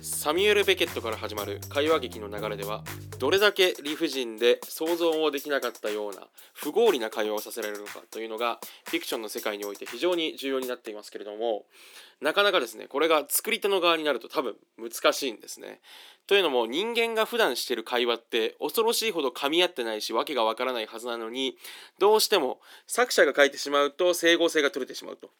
サミュエル・ベケットから始まる会話劇の流れではどれだけ理不尽で想像もできなかったような不合理な会話をさせられるのかというのがフィクションの世界において非常に重要になっていますけれどもなかなかですねこれが作り手の側になると多分難しいんですね。というのも人間が普段してる会話って恐ろしいほど噛み合ってないし訳がわからないはずなのにどうしても作者が書いてしまうと整合性が取れてしまうと。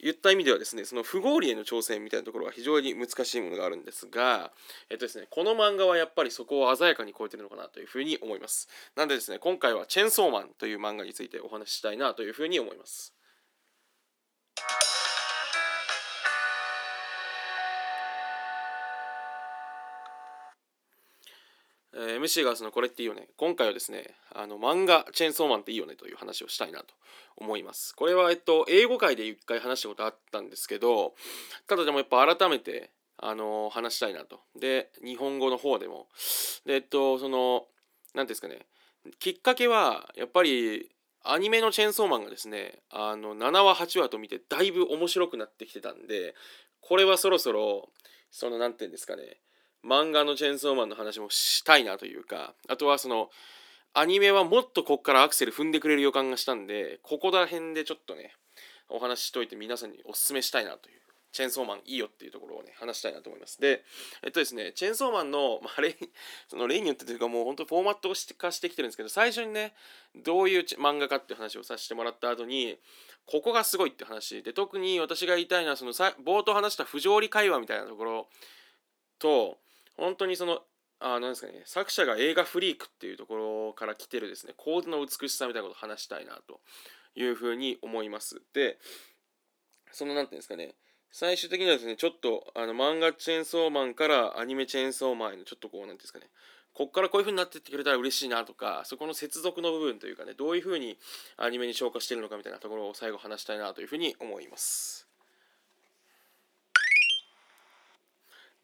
言った意味ではですねその不合理への挑戦みたいなところは非常に難しいものがあるんですが、えっとですね、この漫画はやっぱりそこを鮮やかに超えてるのかなというふうに思います。なのでですね今回は「チェンソーマン」という漫画についてお話ししたいなというふうに思います。えー、MC がそのこれっていいよね。今回はですねあの漫画「チェーンソーマンっていいよね」という話をしたいなと思います。これはえっと英語界で一回話したことあったんですけどただでもやっぱ改めてあの話したいなと。で日本語の方でも。でえっとその何ですかね。きっかけはやっぱりアニメのチェーンソーマンがですねあの7話8話と見てだいぶ面白くなってきてたんでこれはそろそろその何て言うんですかね。漫画のチェンソーマンの話もしたいなというかあとはそのアニメはもっとこっからアクセル踏んでくれる予感がしたんでここら辺でちょっとねお話ししといて皆さんにおすすめしたいなというチェンソーマンいいよっていうところをね話したいなと思います。でえっとですねチェンソーマンの、まあ、例 その例によってというかもう本当フォーマット化してきてるんですけど最初にねどういう漫画かっていう話をさせてもらった後にここがすごいって話で特に私が言いたいのはそのさ冒頭話した不条理会話みたいなところと本当にそのあなんですかね作者が映画フリークっていうところから来てるですねコードの美しさみたいなことを話したいなというふうに思います。でその何て言うんですかね最終的にはですねちょっとあの漫画チェーンソーマンからアニメチェーンソーマンへのちょっとこう何て言うんですかねこっからこういう風になってってくれたら嬉しいなとかそこの接続の部分というかねどういう風にアニメに消化してるのかみたいなところを最後話したいなという風に思います。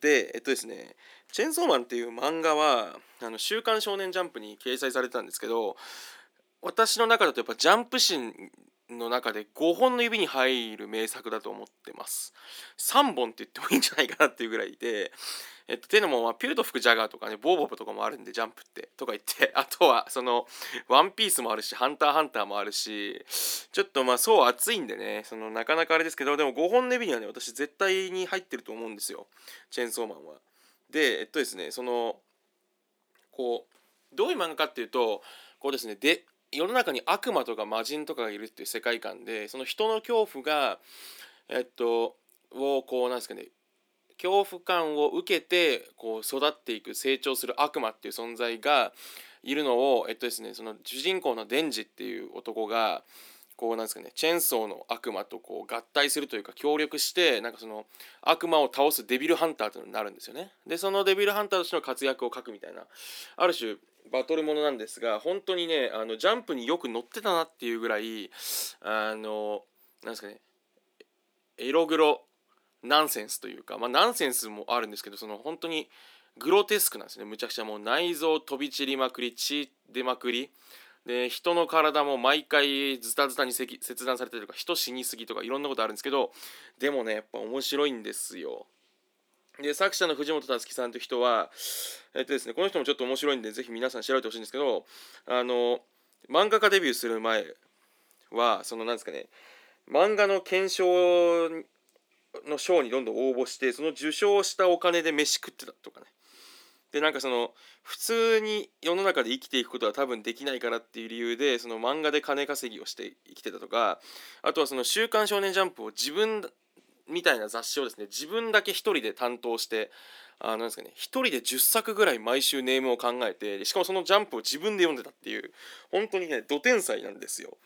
でえっとですね「チェンソーマン」っていう漫画は「あの週刊少年ジャンプ」に掲載されてたんですけど私の中だとやっぱジャンプ誌の中で5本の指に入る名作だと思ってます3本って言ってもいいんじゃないかなっていうぐらいでえっと、ていうのも、まあ、ピュート吹くジャガーとかねボーボブとかもあるんでジャンプってとか言って あとはそのワンピースもあるしハンターハンターもあるしちょっとまあそう熱いんでねそのなかなかあれですけどでも5本の指にはね私絶対に入ってると思うんですよチェーンソーマンは。でえっとですねそのこうどういう漫画かっていうとこうですねで世の中に悪魔とか魔人とかがいるっていう世界観でその人の恐怖がえっとをこうなんですかね恐怖感を受けてこう育っていく成長する悪魔っていう存在がいるのをえっとですねその主人公のデンジっていう男がこうなんですかねチェーンソーの悪魔とこう合体するというか協力してなんかその悪魔を倒すデビルハンターというのになるんですよね。でそのデビルハンターとしての活躍を書くみたいなある種バトルものなんですが本当にねあのジャンプによく乗ってたなっていうぐらいあのなんですかねエログロナンセンスというか、まあ、ナンセンスもあるんですけどその本当にグロテスクなんですねむちゃくちゃもう内臓飛び散りまくり血出まくりで人の体も毎回ズタズタに切断されてるとか人死にすぎとかいろんなことあるんですけどでもねやっぱ面白いんですよ。で作者の藤本つ樹さんという人は、えっとですね、この人もちょっと面白いんでぜひ皆さん調べてほしいんですけどあの漫画家デビューする前はそのなんですかね漫画の検証の賞にどんどん応募してその受賞したお金で飯食ってたとかねでなんかその普通に世の中で生きていくことは多分できないからっていう理由でその漫画で金稼ぎをして生きてたとかあとはその「週刊少年ジャンプ」を自分みたいな雑誌をですね自分だけ一人で担当してあなんですかね一人で10作ぐらい毎週ネームを考えてしかもそのジャンプを自分で読んでたっていう本当にねど天才なんですよ。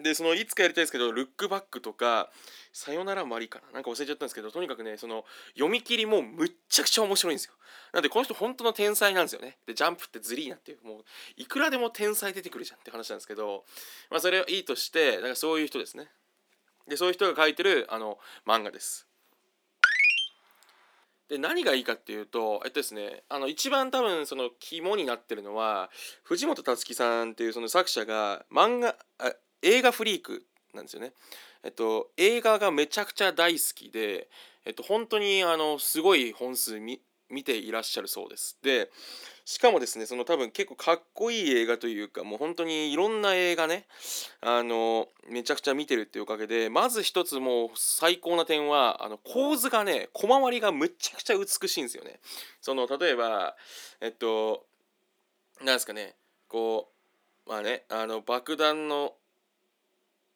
でそのいつかやりたいですけど「ルックバック」とか「さよならマリ」かな。なんか忘れちゃったんですけどとにかくねその読み切りもむっちゃくちゃ面白いんですよ。なんでこの人本当の天才なんですよね。でジャンプってズリーなっていうもういくらでも天才出てくるじゃんって話なんですけどまあそれはいいとしてだからそういう人ですね。でそういう人が書いてるあの漫画です。で何がいいかっていうとえっとですねあの一番多分その肝になってるのは藤本つ樹さんっていうその作者が漫画あ映画フリークなんですよね。えっと映画がめちゃくちゃ大好きでえっと本当にあのすごい本数見見ていらっしゃるそうです。でしかもですねその多分結構かっこいい映画というかもう本当にいろんな映画ねあのめちゃくちゃ見てるっていうおかげでまず一つもう最高な点はあの構図がね小回りがむちゃくちゃ美しいんですよね。その例えばえっとなんですかねこうまあねあの爆弾の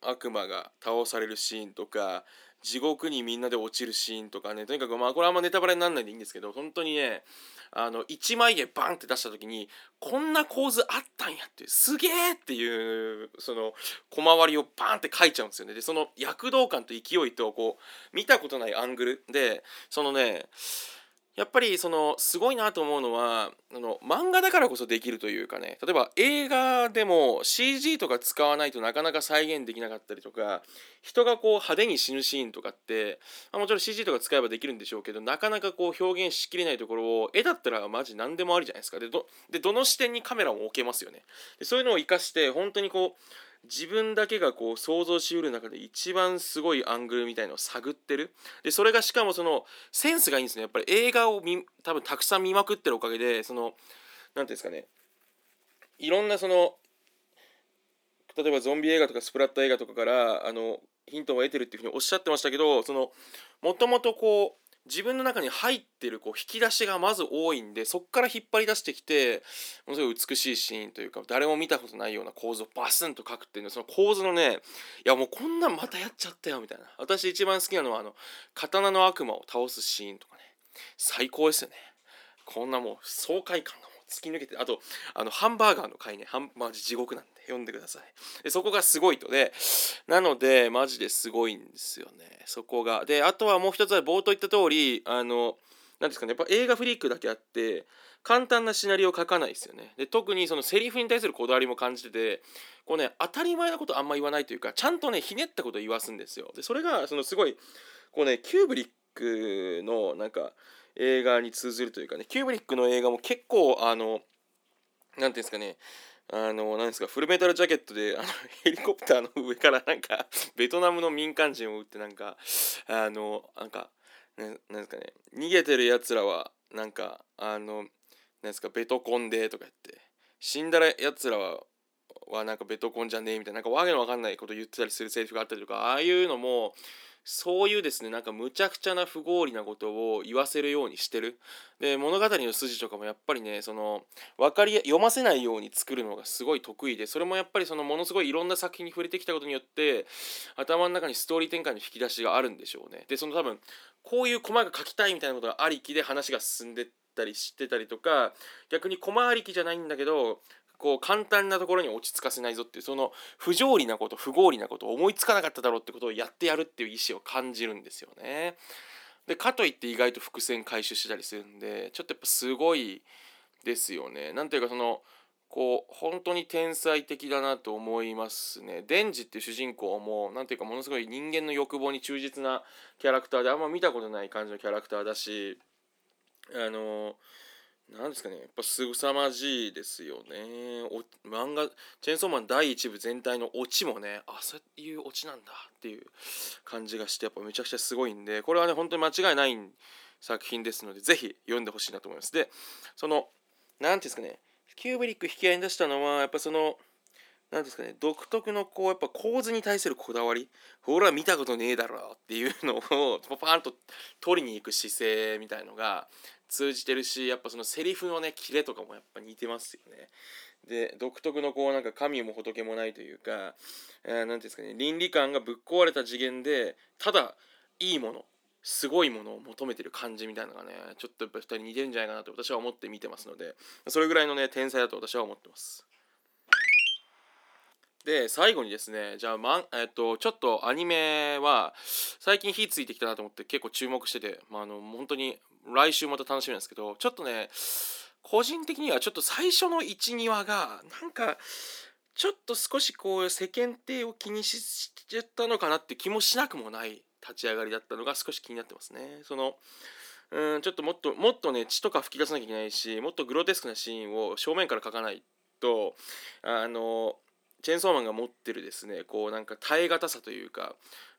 悪魔が倒されるシーンとか地獄にみんなで落ちるシーンとかね。とにかくまあこれはあんまネタバレにならないでいいんですけど本当にねあの1枚絵バンって出した時にこんな構図あったんやってすげえっていうその小回りをバンって描いちゃうんですよね。でその躍動感と勢いとこう見たことないアングルでそのねやっぱりそのすごいなと思うのはあの漫画だからこそできるというかね。例えば映画でも CG とか使わないとなかなか再現できなかったりとか人がこう派手に死ぬシーンとかって、まあ、もちろん CG とか使えばできるんでしょうけどなかなかこう表現しきれないところを絵だったらマジ何でもありじゃないですか。でどでどの視点にカメラも置けますよね。でそういうのを生かして本当にこう自分だけがこう想像しうる中で一番すごいアングルみたいのを探ってる。でそれがしかもそのセンスがいいんですね。やっぱり映画を見多分たくさん見まくってるおかげでその何ていうんですかね。いろんなその例えばゾンビ映画とかスプラッタ映画とかからあのヒントを得てるっていうふうにおっしゃってましたけどそのもともとこう自分の中に入ってるこう引き出しがまず多いんでそこから引っ張り出してきてものすごい美しいシーンというか誰も見たことないような構図をバスンと描くっていうのその構図のねいやもうこんなんまたやっちゃったよみたいな。私一番好きなのはあの刀の悪魔を倒すシーンとかね。最高ですよね。こんなもう爽快感が突き抜けてあとあのハンバーガーの回ねハンマジ地獄なんで読んでください。でそこがすごいとでなのでマジですごいんですよね。そこが。であとはもう一つは冒頭言った通りあの何ですかねやっぱ映画フリークだけあって簡単なシナリオを書かないですよね。で特にそのセリフに対するこだわりも感じててこうね当たり前なことあんま言わないというかちゃんとねひねったことを言わすんですよ。でそれがそのすごいこうねキューブリックのなんか映画に通ずるというかねキューブリックの映画も結構あの何ていうんですかねあの、なんですか、フルメタルジャケットで、あの、ヘリコプターの上からなんか、ベトナムの民間人を撃ってなんか、あの、なんか、ね、なんですかね、逃げてるやつらは、なんか、あの、なんですか、ベトコンでとか言って、死んだやつらは、はなんかベトコンじゃねえみたいな、なんかわけのわかんないこと言ってたりするセリフがあったりとか、ああいうのも、そういうですねなんかむちゃくちゃな不合理なことを言わせるようにしてる。で物語の筋とかもやっぱりねその分かり読ませないように作るのがすごい得意でそれもやっぱりそのものすごいいろんな作品に触れてきたことによって頭の中にストーリー展開の引き出しがあるんでしょうね。でその多分こういうコマが書きたいみたいなことがありきで話が進んでったりしてたりとか逆にコマありきじゃないんだけどこう簡単なところに落ち着かせないぞっていうその不条理なこと不合理なことを思いつかなかっただろうってことをやってやるっていう意思を感じるんですよね。でかといって意外と伏線回収したりするんでちょっとやっぱすごいですよね。なんていうかそのこう本当に天才的だなと思いますね。デンジっていう主人公も何ていうかものすごい人間の欲望に忠実なキャラクターであんま見たことない感じのキャラクターだしあのなんですかねやっぱ凄まじいですよね。お漫画「チェーンソーマン」第1部全体のオチもねあそういうオチなんだっていう感じがしてやっぱめちゃくちゃすごいんでこれはね本当に間違いない作品ですので是非読んでほしいなと思います。でその何ていうんですかねキューブリック引き合いに出したのはやっぱその何ですかね独特のこうやっぱ構図に対するこだわりほら見たことねえだろっていうのを パーンと取りに行く姿勢みたいのが通じてるしやっぱそのセリフのねキレとかもやっぱ似てますよね。で独特のこうなんか神も仏もないというか、えー、ていうんですかね倫理観がぶっ壊れた次元でただいいものすごいものを求めてる感じみたいなのがねちょっとやっぱ2人似てるんじゃないかなと私は思って見てますのでそれぐらいのね天才だと私は思ってます。で最後にですねじゃあ、まえっと、ちょっとアニメは最近火ついてきたなと思って結構注目してて、まあ、あの本当に来週また楽しみなんですけどちょっとね個人的にはちょっと最初の12話がなんかちょっと少しこう世間体を気にしちゃったのかなって気もしなくもない立ち上がりだったのが少し気になってますね。そのうんちょっともっともっとね血とか吹き出さなきゃいけないしもっとグロテスクなシーンを正面から描かないとあのチェーンソーマンが持ってるですねこうなんか耐え難さというか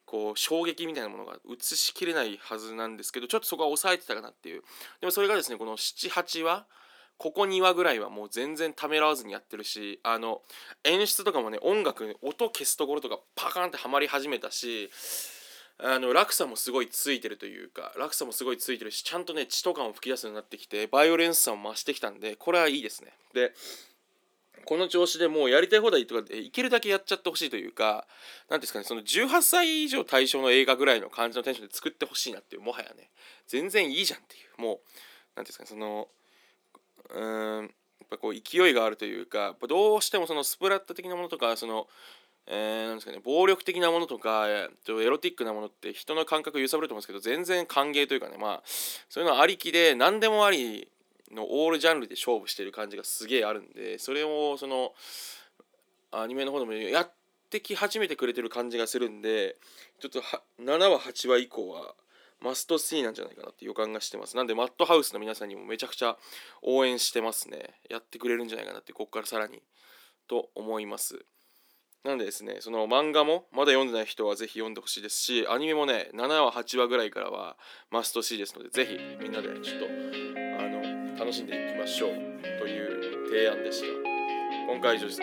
こう衝撃みたいなものが映しきれないはずなんですけどちょっとそこは抑えてたかなっていう。でもそれがですねこの78話ここ2話ぐらいはもう全然ためらわずにやってるしあの演出とかもね音楽音消すところとかパカンってはまり始めたしあの落差もすごいついてるというか落差もすごいついてるしちゃんとね血とかも吹き出すようになってきてバイオレンスさも増してきたんでこれはいいですね。でこの調子でもうやりたい放題とかでいけるだけやっちゃってほしいというか何ですかねその18歳以上対象の映画ぐらいの感じのテンションで作ってほしいなっていうもはやね。全然いいじゃんっていう。もう何ですかねそのうーんやっぱこう勢いがあるというかどうしてもそのスプラッタ的なものとかそのえー、なんですかね暴力的なものとかエロティックなものって人の感覚揺さぶると思うんですけど全然歓迎というかねまあそういうのありきで何でもありのオールジャンルで勝負してる感じがすげえあるんでそれをそのアニメの方でもやってき始めてくれてる感じがするんでちょっと7話8話以降はマストーなんじゃないかなって予感がしてます。なんでマットハウスの皆さんにもめちゃくちゃ応援してますね。やってくれるんじゃないかなってここからさらに。と思います。なんでですねその漫画もまだ読んでない人はぜひ読んでほしいですしアニメもね7話8話ぐらいからはマスト C ですのでぜひみんなでちょっと楽しんでいきましょうという提案でした今回以上です。